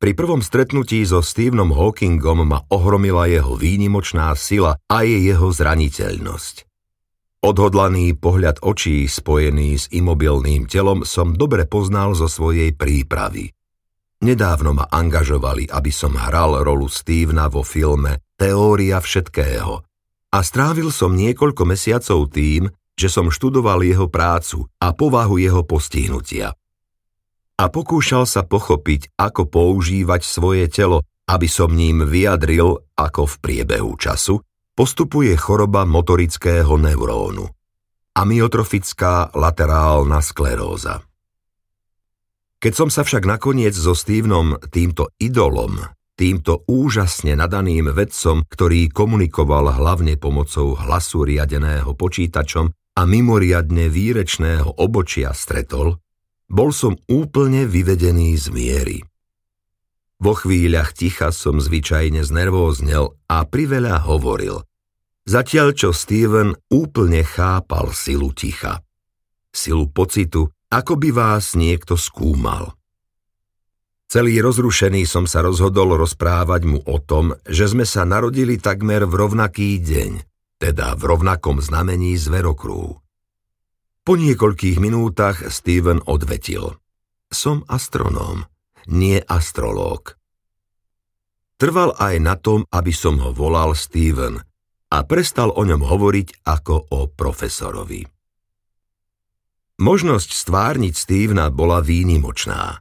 Pri prvom stretnutí so Stevenom Hawkingom ma ohromila jeho výnimočná sila a je jeho zraniteľnosť. Odhodlaný pohľad očí spojený s imobilným telom som dobre poznal zo svojej prípravy. Nedávno ma angažovali, aby som hral rolu Stevena vo filme Teória všetkého a strávil som niekoľko mesiacov tým, že som študoval jeho prácu a povahu jeho postihnutia a pokúšal sa pochopiť, ako používať svoje telo, aby som ním vyjadril, ako v priebehu času postupuje choroba motorického neurónu. Amyotrofická laterálna skleróza. Keď som sa však nakoniec so Stevenom týmto idolom, týmto úžasne nadaným vedcom, ktorý komunikoval hlavne pomocou hlasu riadeného počítačom a mimoriadne výrečného obočia stretol, bol som úplne vyvedený z miery. Vo chvíľach ticha som zvyčajne znervóznel a priveľa hovoril. Zatiaľ čo Steven úplne chápal silu ticha. Silu pocitu, ako by vás niekto skúmal. Celý rozrušený som sa rozhodol rozprávať mu o tom, že sme sa narodili takmer v rovnaký deň, teda v rovnakom znamení zverokrú. Po niekoľkých minútach Steven odvetil. Som astronóm, nie astrológ. Trval aj na tom, aby som ho volal Steven a prestal o ňom hovoriť ako o profesorovi. Možnosť stvárniť Stevena bola výnimočná.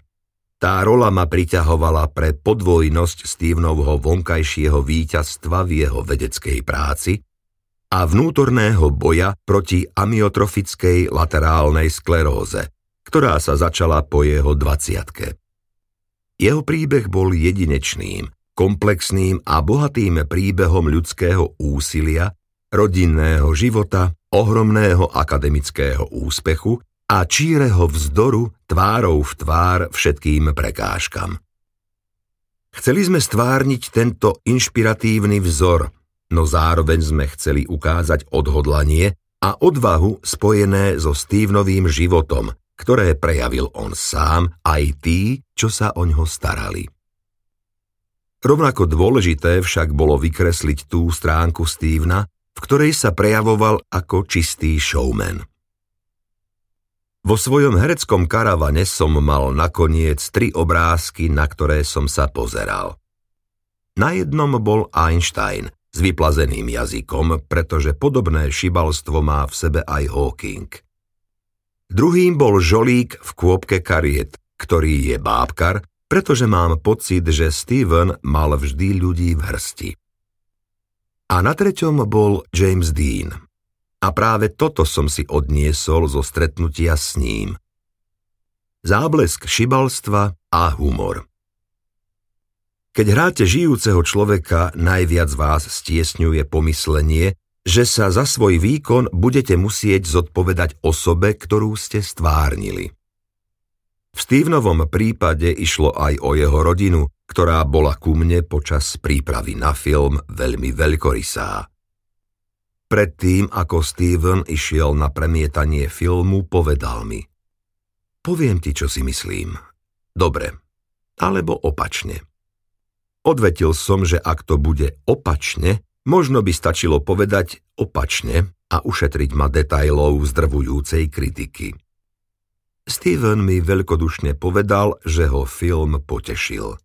Tá rola ma priťahovala pre podvojnosť Stevenovho vonkajšieho víťazstva v jeho vedeckej práci a vnútorného boja proti amyotrofickej laterálnej skleróze, ktorá sa začala po jeho dvaciatke. Jeho príbeh bol jedinečným, komplexným a bohatým príbehom ľudského úsilia, rodinného života, ohromného akademického úspechu a číreho vzdoru tvárou v tvár všetkým prekážkam. Chceli sme stvárniť tento inšpiratívny vzor, no zároveň sme chceli ukázať odhodlanie a odvahu spojené so Stevenovým životom, ktoré prejavil on sám aj tí, čo sa o ňo starali. Rovnako dôležité však bolo vykresliť tú stránku Stevena, v ktorej sa prejavoval ako čistý showman. Vo svojom hereckom karavane som mal nakoniec tri obrázky, na ktoré som sa pozeral. Na jednom bol Einstein, s vyplazeným jazykom, pretože podobné šibalstvo má v sebe aj Hawking. Druhým bol žolík v kôpke kariet, ktorý je bábkar, pretože mám pocit, že Steven mal vždy ľudí v hrsti. A na treťom bol James Dean. A práve toto som si odniesol zo stretnutia s ním. Záblesk šibalstva a humor. Keď hráte žijúceho človeka, najviac vás stiesňuje pomyslenie, že sa za svoj výkon budete musieť zodpovedať osobe, ktorú ste stvárnili. V Stevenovom prípade išlo aj o jeho rodinu, ktorá bola ku mne počas prípravy na film veľmi veľkorysá. Predtým, ako Steven išiel na premietanie filmu, povedal mi Poviem ti, čo si myslím. Dobre, alebo opačne. Odvetil som, že ak to bude opačne, možno by stačilo povedať opačne a ušetriť ma detajlov zdrvujúcej kritiky. Steven mi veľkodušne povedal, že ho film potešil.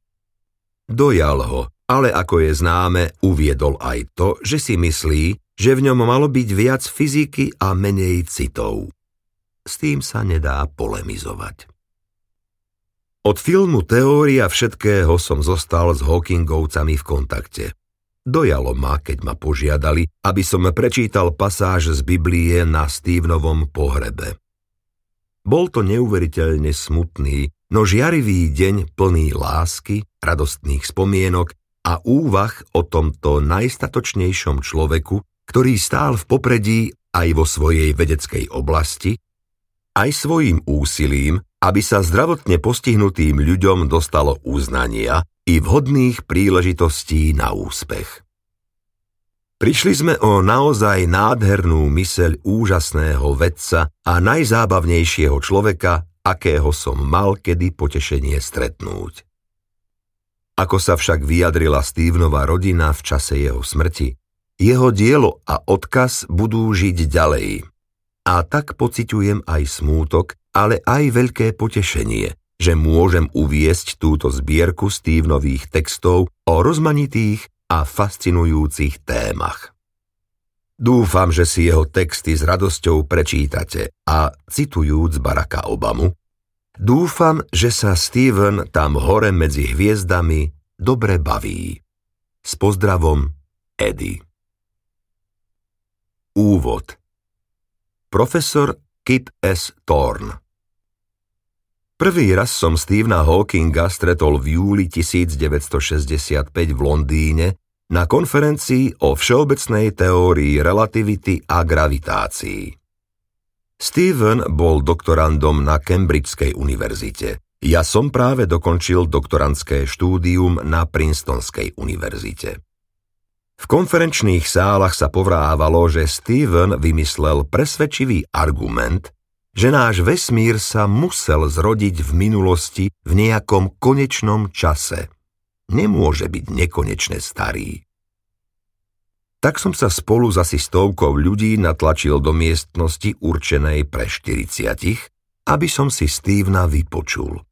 Dojal ho, ale ako je známe, uviedol aj to, že si myslí, že v ňom malo byť viac fyziky a menej citov. S tým sa nedá polemizovať. Od filmu Teória všetkého som zostal s Hawkingovcami v kontakte. Dojalo ma, keď ma požiadali, aby som prečítal pasáž z Biblie na Stevenovom pohrebe. Bol to neuveriteľne smutný, no žiarivý deň plný lásky, radostných spomienok a úvah o tomto najstatočnejšom človeku, ktorý stál v popredí aj vo svojej vedeckej oblasti, aj svojím úsilím aby sa zdravotne postihnutým ľuďom dostalo uznania i vhodných príležitostí na úspech. Prišli sme o naozaj nádhernú myseľ úžasného vedca a najzábavnejšieho človeka, akého som mal kedy potešenie stretnúť. Ako sa však vyjadrila Stevenova rodina v čase jeho smrti, jeho dielo a odkaz budú žiť ďalej. A tak pociťujem aj smútok, ale aj veľké potešenie, že môžem uviesť túto zbierku Stevenových textov o rozmanitých a fascinujúcich témach. Dúfam, že si jeho texty s radosťou prečítate a citujúc Baracka Obamu, dúfam, že sa Steven tam hore medzi hviezdami dobre baví. S pozdravom, Eddie. Úvod Profesor Kip S. Thorne Prvý raz som Stevena Hawkinga stretol v júli 1965 v Londýne na konferencii o všeobecnej teórii relativity a gravitácii. Steven bol doktorandom na Cambridgeskej univerzite. Ja som práve dokončil doktorandské štúdium na Princetonskej univerzite. V konferenčných sálach sa povrávalo, že Steven vymyslel presvedčivý argument, že náš vesmír sa musel zrodiť v minulosti v nejakom konečnom čase. Nemôže byť nekonečne starý. Tak som sa spolu s asi stovkou ľudí natlačil do miestnosti určenej pre 40, aby som si Stevena vypočul.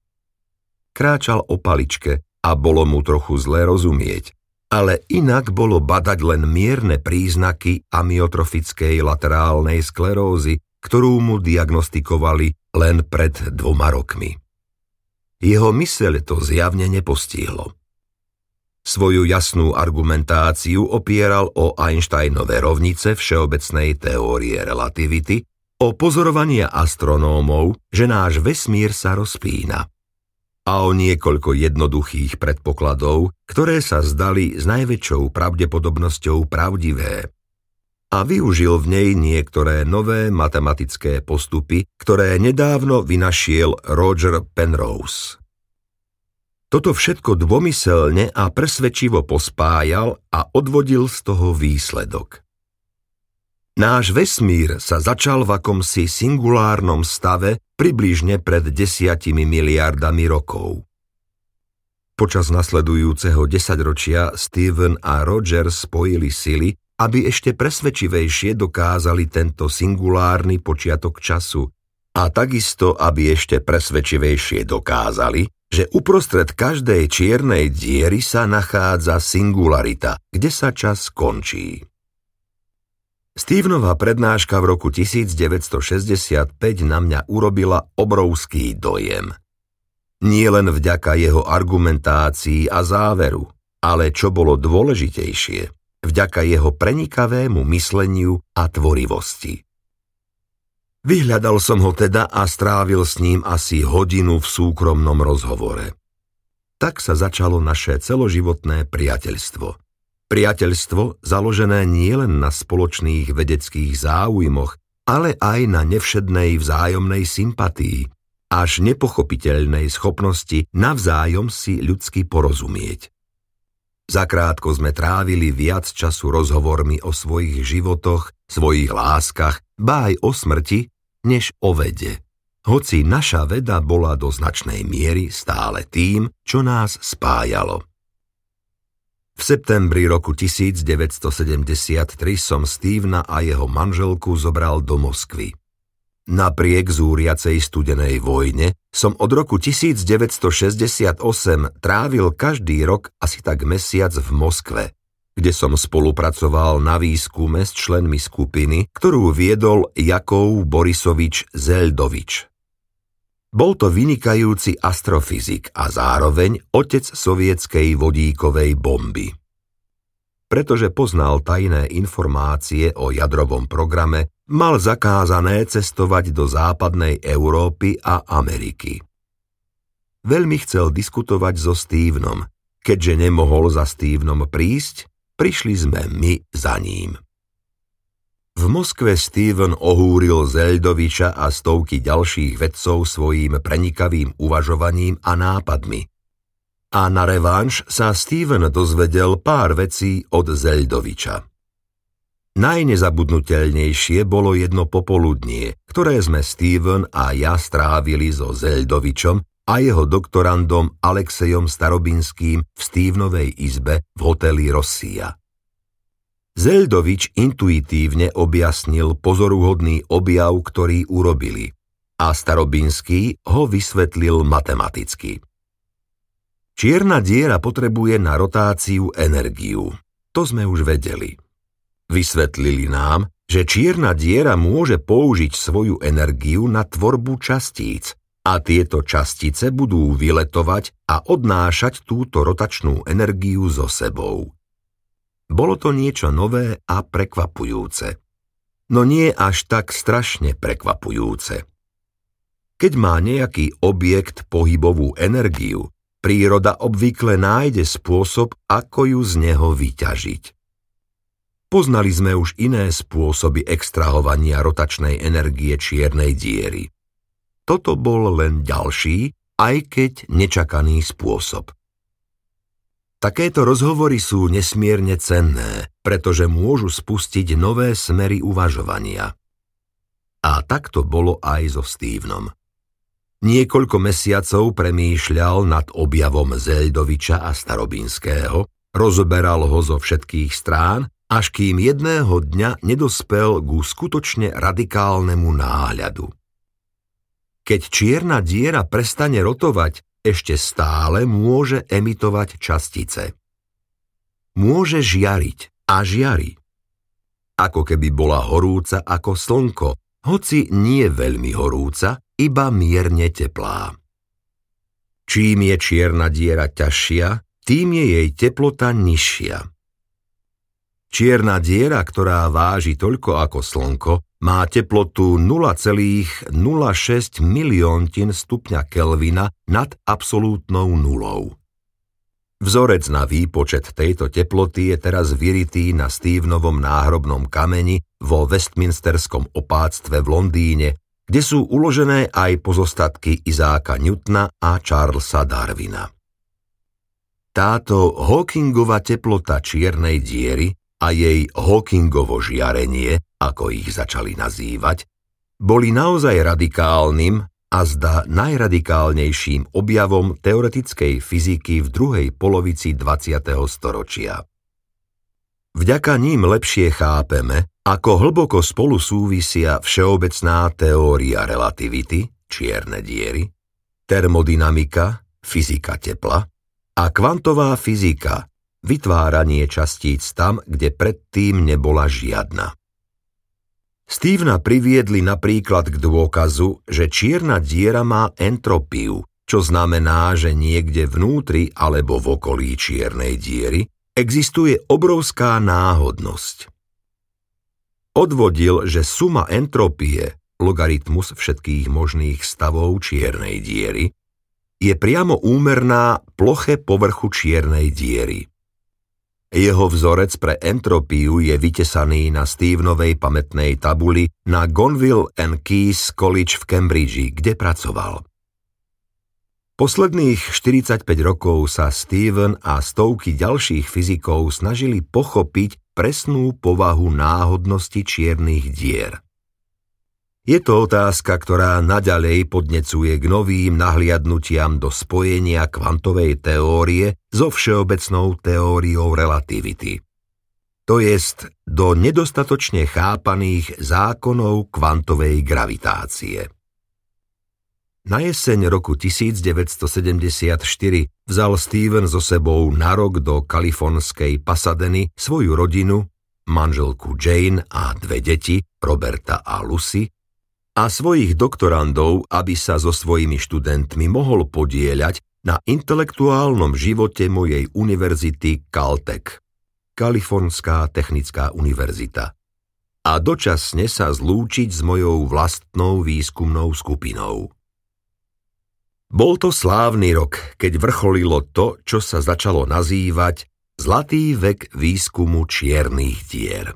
Kráčal o paličke a bolo mu trochu zlé rozumieť, ale inak bolo badať len mierne príznaky amyotrofickej laterálnej sklerózy, ktorú mu diagnostikovali len pred dvoma rokmi. Jeho myseľ to zjavne nepostihlo. Svoju jasnú argumentáciu opieral o Einsteinové rovnice všeobecnej teórie relativity, o pozorovania astronómov, že náš vesmír sa rozpína a o niekoľko jednoduchých predpokladov, ktoré sa zdali s najväčšou pravdepodobnosťou pravdivé. A využil v nej niektoré nové matematické postupy, ktoré nedávno vynašiel Roger Penrose. Toto všetko dvomyselne a presvedčivo pospájal a odvodil z toho výsledok. Náš vesmír sa začal v akomsi singulárnom stave približne pred desiatimi miliardami rokov. Počas nasledujúceho desaťročia Steven a Roger spojili sily, aby ešte presvedčivejšie dokázali tento singulárny počiatok času a takisto, aby ešte presvedčivejšie dokázali, že uprostred každej čiernej diery sa nachádza singularita, kde sa čas končí. Stevenova prednáška v roku 1965 na mňa urobila obrovský dojem. Nie len vďaka jeho argumentácii a záveru, ale čo bolo dôležitejšie, vďaka jeho prenikavému mysleniu a tvorivosti. Vyhľadal som ho teda a strávil s ním asi hodinu v súkromnom rozhovore. Tak sa začalo naše celoživotné priateľstvo – Priateľstvo založené nielen na spoločných vedeckých záujmoch, ale aj na nevšednej vzájomnej sympatii, až nepochopiteľnej schopnosti navzájom si ľudsky porozumieť. Zakrátko sme trávili viac času rozhovormi o svojich životoch, svojich láskach, ba aj o smrti, než o vede. Hoci naša veda bola do značnej miery stále tým, čo nás spájalo. V septembri roku 1973 som Stevena a jeho manželku zobral do Moskvy. Napriek zúriacej studenej vojne som od roku 1968 trávil každý rok asi tak mesiac v Moskve, kde som spolupracoval na výskume s členmi skupiny, ktorú viedol Jakov Borisovič Zeldovič. Bol to vynikajúci astrofyzik a zároveň otec sovietskej vodíkovej bomby. Pretože poznal tajné informácie o jadrovom programe, mal zakázané cestovať do západnej Európy a Ameriky. Veľmi chcel diskutovať so Stevenom. Keďže nemohol za Stevenom prísť, prišli sme my za ním. V Moskve Steven ohúril Zeldoviča a stovky ďalších vedcov svojím prenikavým uvažovaním a nápadmi. A na revanš sa Steven dozvedel pár vecí od Zeldoviča. Najnezabudnutelnejšie bolo jedno popoludnie, ktoré sme Steven a ja strávili so Zeldovičom a jeho doktorandom Alexejom Starobinským v Stevenovej izbe v hoteli Rossia. Zeldovič intuitívne objasnil pozoruhodný objav, ktorý urobili a Starobinský ho vysvetlil matematicky. Čierna diera potrebuje na rotáciu energiu. To sme už vedeli. Vysvetlili nám, že čierna diera môže použiť svoju energiu na tvorbu častíc a tieto častice budú vyletovať a odnášať túto rotačnú energiu so sebou. Bolo to niečo nové a prekvapujúce. No nie až tak strašne prekvapujúce. Keď má nejaký objekt pohybovú energiu, príroda obvykle nájde spôsob, ako ju z neho vyťažiť. Poznali sme už iné spôsoby extrahovania rotačnej energie čiernej diery. Toto bol len ďalší, aj keď nečakaný spôsob. Takéto rozhovory sú nesmierne cenné, pretože môžu spustiť nové smery uvažovania. A tak to bolo aj so Stevenom. Niekoľko mesiacov premýšľal nad objavom Zeldoviča a Starobinského, rozoberal ho zo všetkých strán, až kým jedného dňa nedospel ku skutočne radikálnemu náhľadu. Keď čierna diera prestane rotovať, ešte stále môže emitovať častice. Môže žiariť a žiari. Ako keby bola horúca ako slnko, hoci nie veľmi horúca, iba mierne teplá. Čím je čierna diera ťažšia, tým je jej teplota nižšia. Čierna diera, ktorá váži toľko ako Slnko, má teplotu 0,06 milióntin stupňa Kelvina nad absolútnou nulou. Vzorec na výpočet tejto teploty je teraz vyritý na Stevenovom náhrobnom kameni vo Westminsterskom opáctve v Londýne, kde sú uložené aj pozostatky Izáka Newtona a Charlesa Darwina. Táto Hawkingova teplota čiernej diery a jej Hawkingovo žiarenie, ako ich začali nazývať, boli naozaj radikálnym a zda najradikálnejším objavom teoretickej fyziky v druhej polovici 20. storočia. Vďaka ním lepšie chápeme, ako hlboko spolu súvisia všeobecná teória relativity, čierne diery, termodynamika, fyzika tepla a kvantová fyzika, vytváranie častíc tam, kde predtým nebola žiadna. Stevena priviedli napríklad k dôkazu, že čierna diera má entropiu, čo znamená, že niekde vnútri alebo v okolí čiernej diery existuje obrovská náhodnosť. Odvodil, že suma entropie, logaritmus všetkých možných stavov čiernej diery, je priamo úmerná ploche povrchu čiernej diery. Jeho vzorec pre entropiu je vytesaný na Stevenovej pamätnej tabuli na Gonville and Keys College v Cambridge, kde pracoval. Posledných 45 rokov sa Steven a stovky ďalších fyzikov snažili pochopiť presnú povahu náhodnosti čiernych dier. Je to otázka, ktorá naďalej podnecuje k novým nahliadnutiam do spojenia kvantovej teórie so všeobecnou teóriou relativity. To jest do nedostatočne chápaných zákonov kvantovej gravitácie. Na jeseň roku 1974 vzal Steven so sebou na rok do kalifornskej Pasadeny svoju rodinu, manželku Jane a dve deti, Roberta a Lucy, a svojich doktorandov, aby sa so svojimi študentmi mohol podieľať na intelektuálnom živote mojej univerzity Caltech, Kalifornská technická univerzita, a dočasne sa zlúčiť s mojou vlastnou výskumnou skupinou. Bol to slávny rok, keď vrcholilo to, čo sa začalo nazývať Zlatý vek výskumu čiernych dier.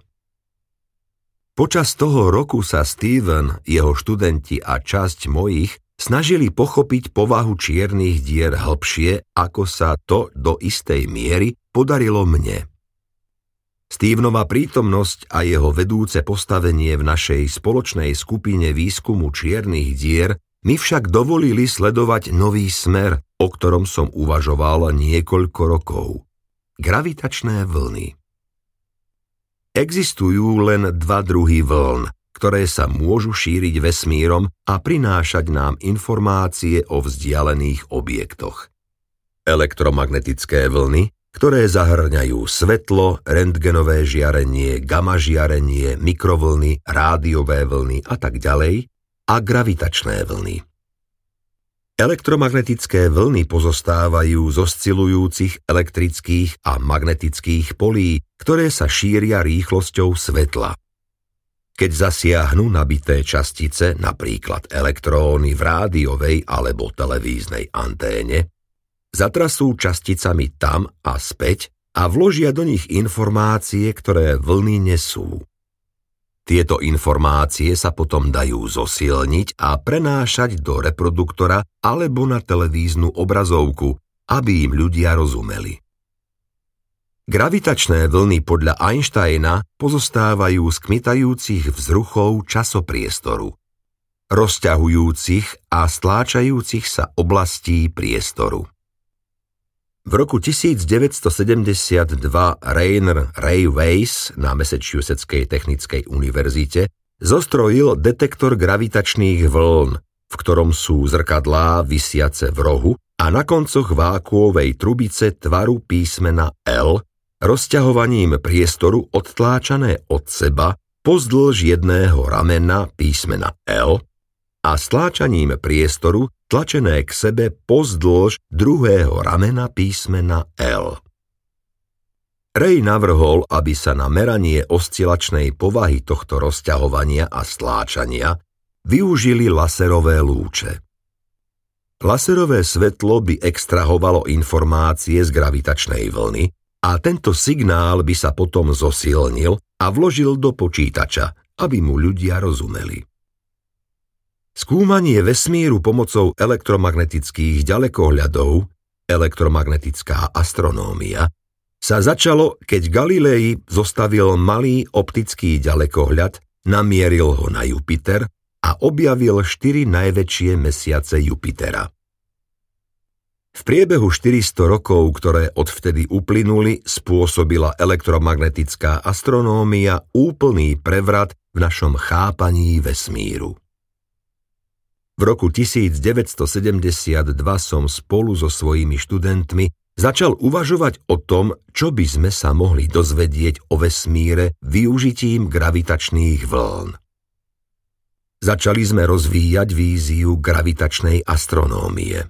Počas toho roku sa Steven, jeho študenti a časť mojich snažili pochopiť povahu čiernych dier hlbšie, ako sa to do istej miery podarilo mne. Stevenova prítomnosť a jeho vedúce postavenie v našej spoločnej skupine výskumu čiernych dier mi však dovolili sledovať nový smer, o ktorom som uvažoval niekoľko rokov. Gravitačné vlny. Existujú len dva druhy vln, ktoré sa môžu šíriť vesmírom a prinášať nám informácie o vzdialených objektoch. Elektromagnetické vlny, ktoré zahrňajú svetlo, rentgenové žiarenie, gamma žiarenie, mikrovlny, rádiové vlny a tak ďalej, a gravitačné vlny. Elektromagnetické vlny pozostávajú z oscilujúcich elektrických a magnetických polí, ktoré sa šíria rýchlosťou svetla. Keď zasiahnu nabité častice, napríklad elektróny v rádiovej alebo televíznej anténe, zatrasú časticami tam a späť a vložia do nich informácie, ktoré vlny nesú. Tieto informácie sa potom dajú zosilniť a prenášať do reproduktora alebo na televíznu obrazovku, aby im ľudia rozumeli. Gravitačné vlny podľa Einsteina pozostávajú z kmitajúcich vzruchov časopriestoru, rozťahujúcich a stláčajúcich sa oblastí priestoru. V roku 1972 Rainer Ray Weiss na Massachusettskej technickej univerzite zostrojil detektor gravitačných vln, v ktorom sú zrkadlá vysiace v rohu a na koncoch vákuovej trubice tvaru písmena L rozťahovaním priestoru odtláčané od seba pozdĺž jedného ramena písmena L a stláčaním priestoru tlačené k sebe pozdĺž druhého ramena písmena L. Ray navrhol, aby sa na meranie oscilačnej povahy tohto rozťahovania a stláčania využili laserové lúče. Laserové svetlo by extrahovalo informácie z gravitačnej vlny a tento signál by sa potom zosilnil a vložil do počítača, aby mu ľudia rozumeli. Skúmanie vesmíru pomocou elektromagnetických ďalekohľadov, elektromagnetická astronómia, sa začalo, keď Galilei zostavil malý optický ďalekohľad, namieril ho na Jupiter a objavil štyri najväčšie mesiace Jupitera. V priebehu 400 rokov, ktoré odvtedy uplynuli, spôsobila elektromagnetická astronómia úplný prevrat v našom chápaní vesmíru. V roku 1972 som spolu so svojimi študentmi začal uvažovať o tom, čo by sme sa mohli dozvedieť o vesmíre využitím gravitačných vln. Začali sme rozvíjať víziu gravitačnej astronómie.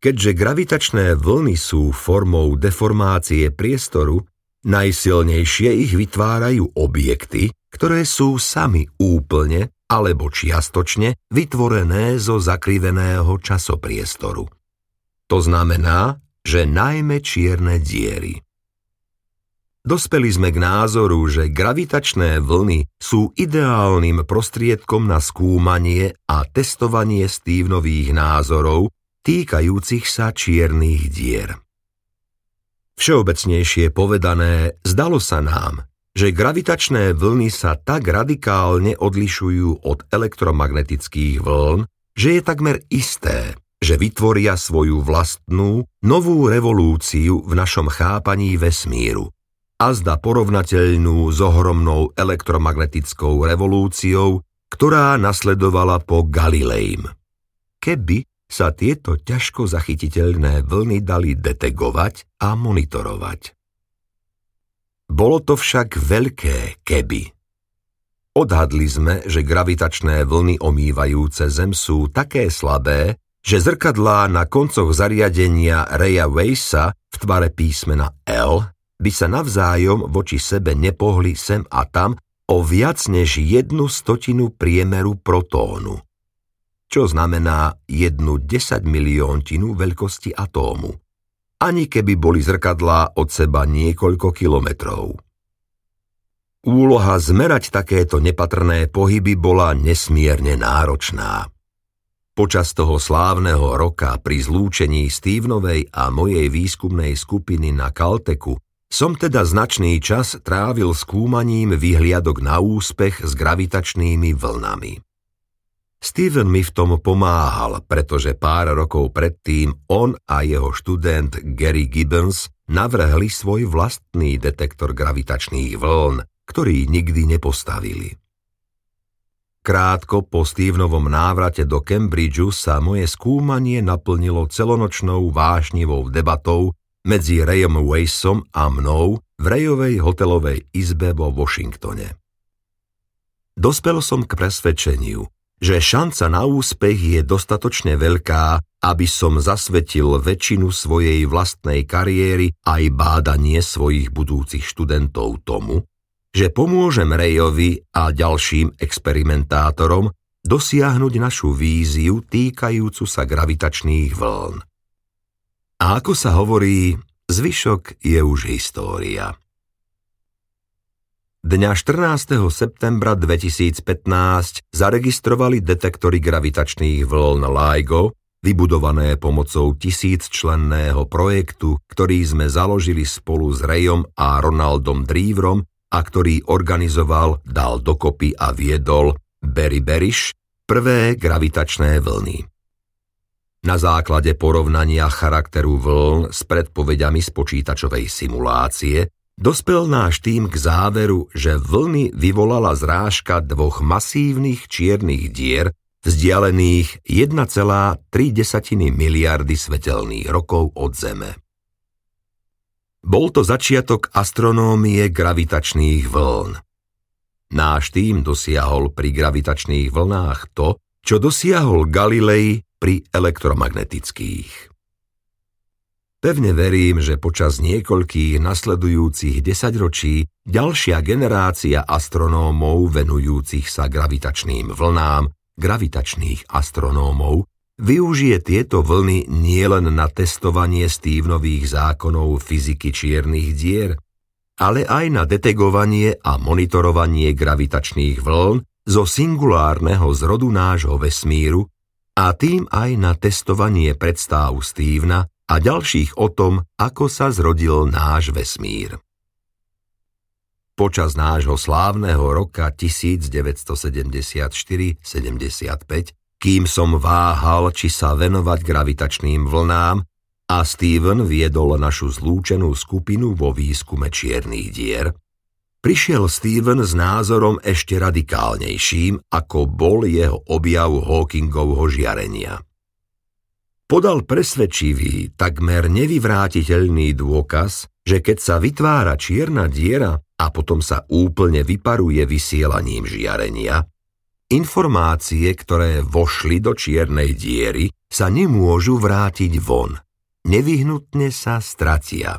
Keďže gravitačné vlny sú formou deformácie priestoru, najsilnejšie ich vytvárajú objekty, ktoré sú sami úplne alebo čiastočne vytvorené zo zakriveného časopriestoru. To znamená, že najmä čierne diery. Dospeli sme k názoru, že gravitačné vlny sú ideálnym prostriedkom na skúmanie a testovanie Stevenových názorov týkajúcich sa čiernych dier. Všeobecnejšie povedané, zdalo sa nám, že gravitačné vlny sa tak radikálne odlišujú od elektromagnetických vln, že je takmer isté, že vytvoria svoju vlastnú, novú revolúciu v našom chápaní vesmíru a zda porovnateľnú s ohromnou elektromagnetickou revolúciou, ktorá nasledovala po Galileim. Keby sa tieto ťažko zachytiteľné vlny dali detegovať a monitorovať. Bolo to však veľké keby. Odhadli sme, že gravitačné vlny omývajúce Zem sú také slabé, že zrkadlá na koncoch zariadenia Raya Weissa v tvare písmena L by sa navzájom voči sebe nepohli sem a tam o viac než jednu stotinu priemeru protónu, čo znamená jednu desať milióntinu veľkosti atómu ani keby boli zrkadlá od seba niekoľko kilometrov. Úloha zmerať takéto nepatrné pohyby bola nesmierne náročná. Počas toho slávneho roka pri zlúčení Stevenovej a mojej výskumnej skupiny na Kalteku som teda značný čas trávil skúmaním vyhliadok na úspech s gravitačnými vlnami. Steven mi v tom pomáhal, pretože pár rokov predtým on a jeho študent Gary Gibbons navrhli svoj vlastný detektor gravitačných vln, ktorý nikdy nepostavili. Krátko po Stevenovom návrate do Cambridgeu sa moje skúmanie naplnilo celonočnou vášnivou debatou medzi Rayom Weissom a mnou v Rayovej hotelovej izbe vo Washingtone. Dospel som k presvedčeniu, že šanca na úspech je dostatočne veľká, aby som zasvetil väčšinu svojej vlastnej kariéry aj bádanie svojich budúcich študentov tomu, že pomôžem Rejovi a ďalším experimentátorom dosiahnuť našu víziu týkajúcu sa gravitačných vln. A ako sa hovorí, zvyšok je už história. Dňa 14. septembra 2015 zaregistrovali detektory gravitačných vln LIGO, vybudované pomocou tisícčlenného projektu, ktorý sme založili spolu s Rejom a Ronaldom Drívrom a ktorý organizoval, dal dokopy a viedol Barry Berish, prvé gravitačné vlny. Na základe porovnania charakteru vln s predpovediami z počítačovej simulácie Dospel náš tým k záveru, že vlny vyvolala zrážka dvoch masívnych čiernych dier vzdialených 1,3 miliardy svetelných rokov od Zeme. Bol to začiatok astronómie gravitačných vln. Náš tým dosiahol pri gravitačných vlnách to, čo dosiahol Galilei pri elektromagnetických. Pevne verím, že počas niekoľkých nasledujúcich desaťročí ďalšia generácia astronómov venujúcich sa gravitačným vlnám, gravitačných astronómov, využije tieto vlny nielen na testovanie Stevenových zákonov fyziky čiernych dier, ale aj na detegovanie a monitorovanie gravitačných vln zo singulárneho zrodu nášho vesmíru a tým aj na testovanie predstáv Stevena a ďalších o tom, ako sa zrodil náš vesmír. Počas nášho slávneho roka 1974-75, kým som váhal, či sa venovať gravitačným vlnám, a Steven viedol našu zlúčenú skupinu vo výskume čiernych dier, prišiel Steven s názorom ešte radikálnejším, ako bol jeho objav Hawkingovho žiarenia – podal presvedčivý, takmer nevyvrátiteľný dôkaz, že keď sa vytvára čierna diera a potom sa úplne vyparuje vysielaním žiarenia, informácie, ktoré vošli do čiernej diery, sa nemôžu vrátiť von. Nevyhnutne sa stratia.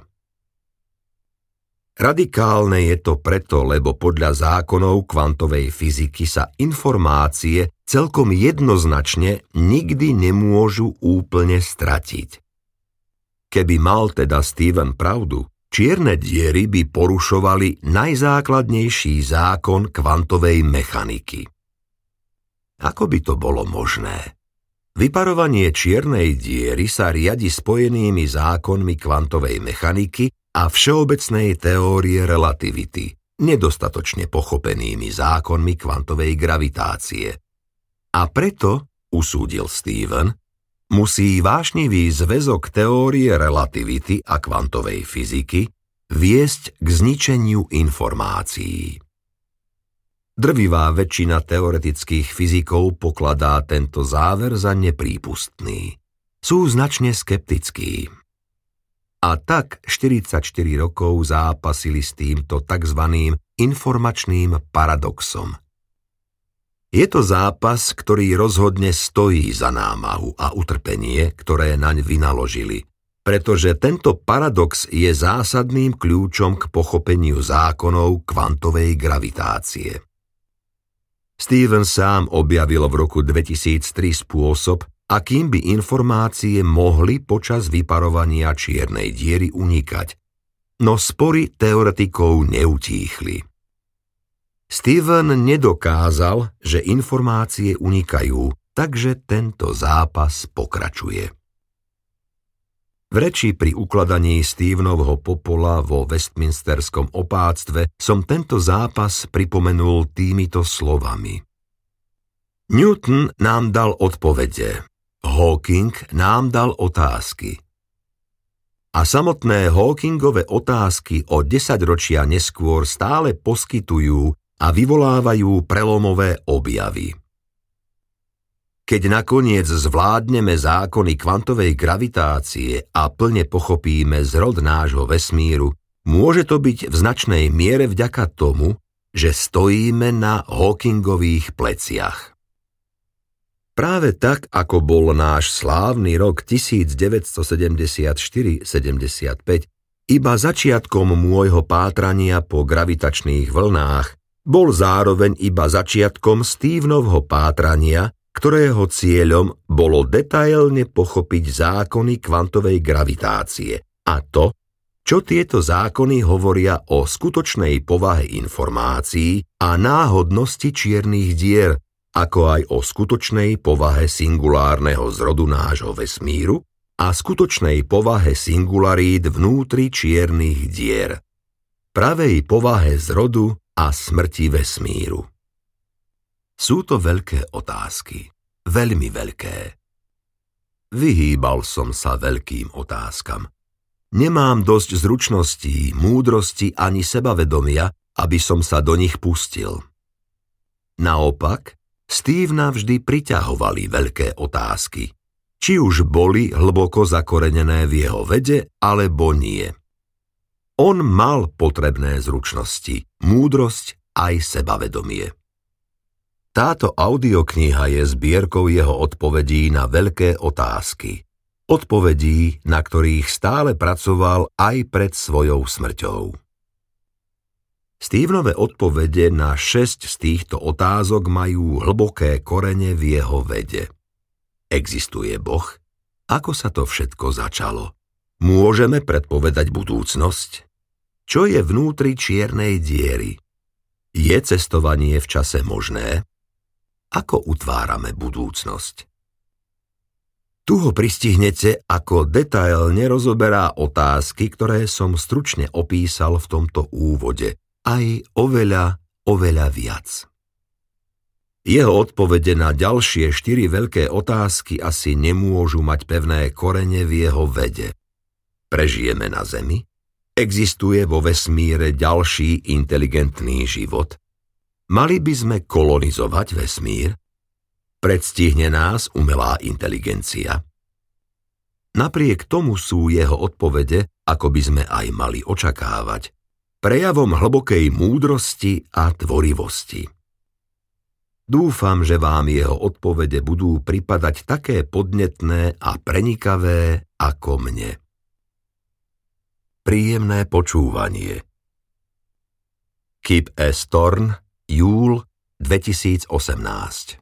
Radikálne je to preto, lebo podľa zákonov kvantovej fyziky sa informácie celkom jednoznačne nikdy nemôžu úplne stratiť. Keby mal teda Steven pravdu, čierne diery by porušovali najzákladnejší zákon kvantovej mechaniky. Ako by to bolo možné? Vyparovanie čiernej diery sa riadi spojenými zákonmi kvantovej mechaniky a všeobecnej teórie relativity, nedostatočne pochopenými zákonmi kvantovej gravitácie. A preto, usúdil Steven, musí vášnivý zväzok teórie relativity a kvantovej fyziky viesť k zničeniu informácií. Drvivá väčšina teoretických fyzikov pokladá tento záver za neprípustný. Sú značne skeptickí, a tak 44 rokov zápasili s týmto tzv. informačným paradoxom. Je to zápas, ktorý rozhodne stojí za námahu a utrpenie, ktoré naň vynaložili, pretože tento paradox je zásadným kľúčom k pochopeniu zákonov kvantovej gravitácie. Steven sám objavil v roku 2003 spôsob, akým by informácie mohli počas vyparovania čiernej diery unikať, no spory teoretikov neutíchli. Steven nedokázal, že informácie unikajú, takže tento zápas pokračuje. V reči pri ukladaní Stevenovho popola vo Westminsterskom opáctve som tento zápas pripomenul týmito slovami – Newton nám dal odpovede. Hawking nám dal otázky. A samotné Hawkingové otázky o desaťročia neskôr stále poskytujú a vyvolávajú prelomové objavy. Keď nakoniec zvládneme zákony kvantovej gravitácie a plne pochopíme zrod nášho vesmíru, môže to byť v značnej miere vďaka tomu, že stojíme na Hawkingových pleciach. Práve tak, ako bol náš slávny rok 1974-75 iba začiatkom môjho pátrania po gravitačných vlnách, bol zároveň iba začiatkom Stevenovho pátrania, ktorého cieľom bolo detailne pochopiť zákony kvantovej gravitácie a to, čo tieto zákony hovoria o skutočnej povahe informácií a náhodnosti čiernych dier, ako aj o skutočnej povahe singulárneho zrodu nášho vesmíru a skutočnej povahe singularít vnútri čiernych dier, pravej povahe zrodu a smrti vesmíru. Sú to veľké otázky, veľmi veľké. Vyhýbal som sa veľkým otázkam. Nemám dosť zručností, múdrosti ani sebavedomia, aby som sa do nich pustil. Naopak, Stevena vždy priťahovali veľké otázky, či už boli hlboko zakorenené v jeho vede, alebo nie. On mal potrebné zručnosti, múdrosť aj sebavedomie. Táto audiokniha je zbierkou jeho odpovedí na veľké otázky. Odpovedí, na ktorých stále pracoval aj pred svojou smrťou. Stevenove odpovede na šesť z týchto otázok majú hlboké korene v jeho vede. Existuje Boh? Ako sa to všetko začalo? Môžeme predpovedať budúcnosť? Čo je vnútri čiernej diery? Je cestovanie v čase možné? Ako utvárame budúcnosť? Tu ho pristihnete, ako detailne rozoberá otázky, ktoré som stručne opísal v tomto úvode – aj oveľa, oveľa viac. Jeho odpovede na ďalšie štyri veľké otázky asi nemôžu mať pevné korene v jeho vede. Prežijeme na Zemi? Existuje vo vesmíre ďalší inteligentný život? Mali by sme kolonizovať vesmír? Predstihne nás umelá inteligencia? Napriek tomu sú jeho odpovede, ako by sme aj mali očakávať, prejavom hlbokej múdrosti a tvorivosti. Dúfam, že vám jeho odpovede budú pripadať také podnetné a prenikavé ako mne. Príjemné počúvanie Kip S. Torn, júl 2018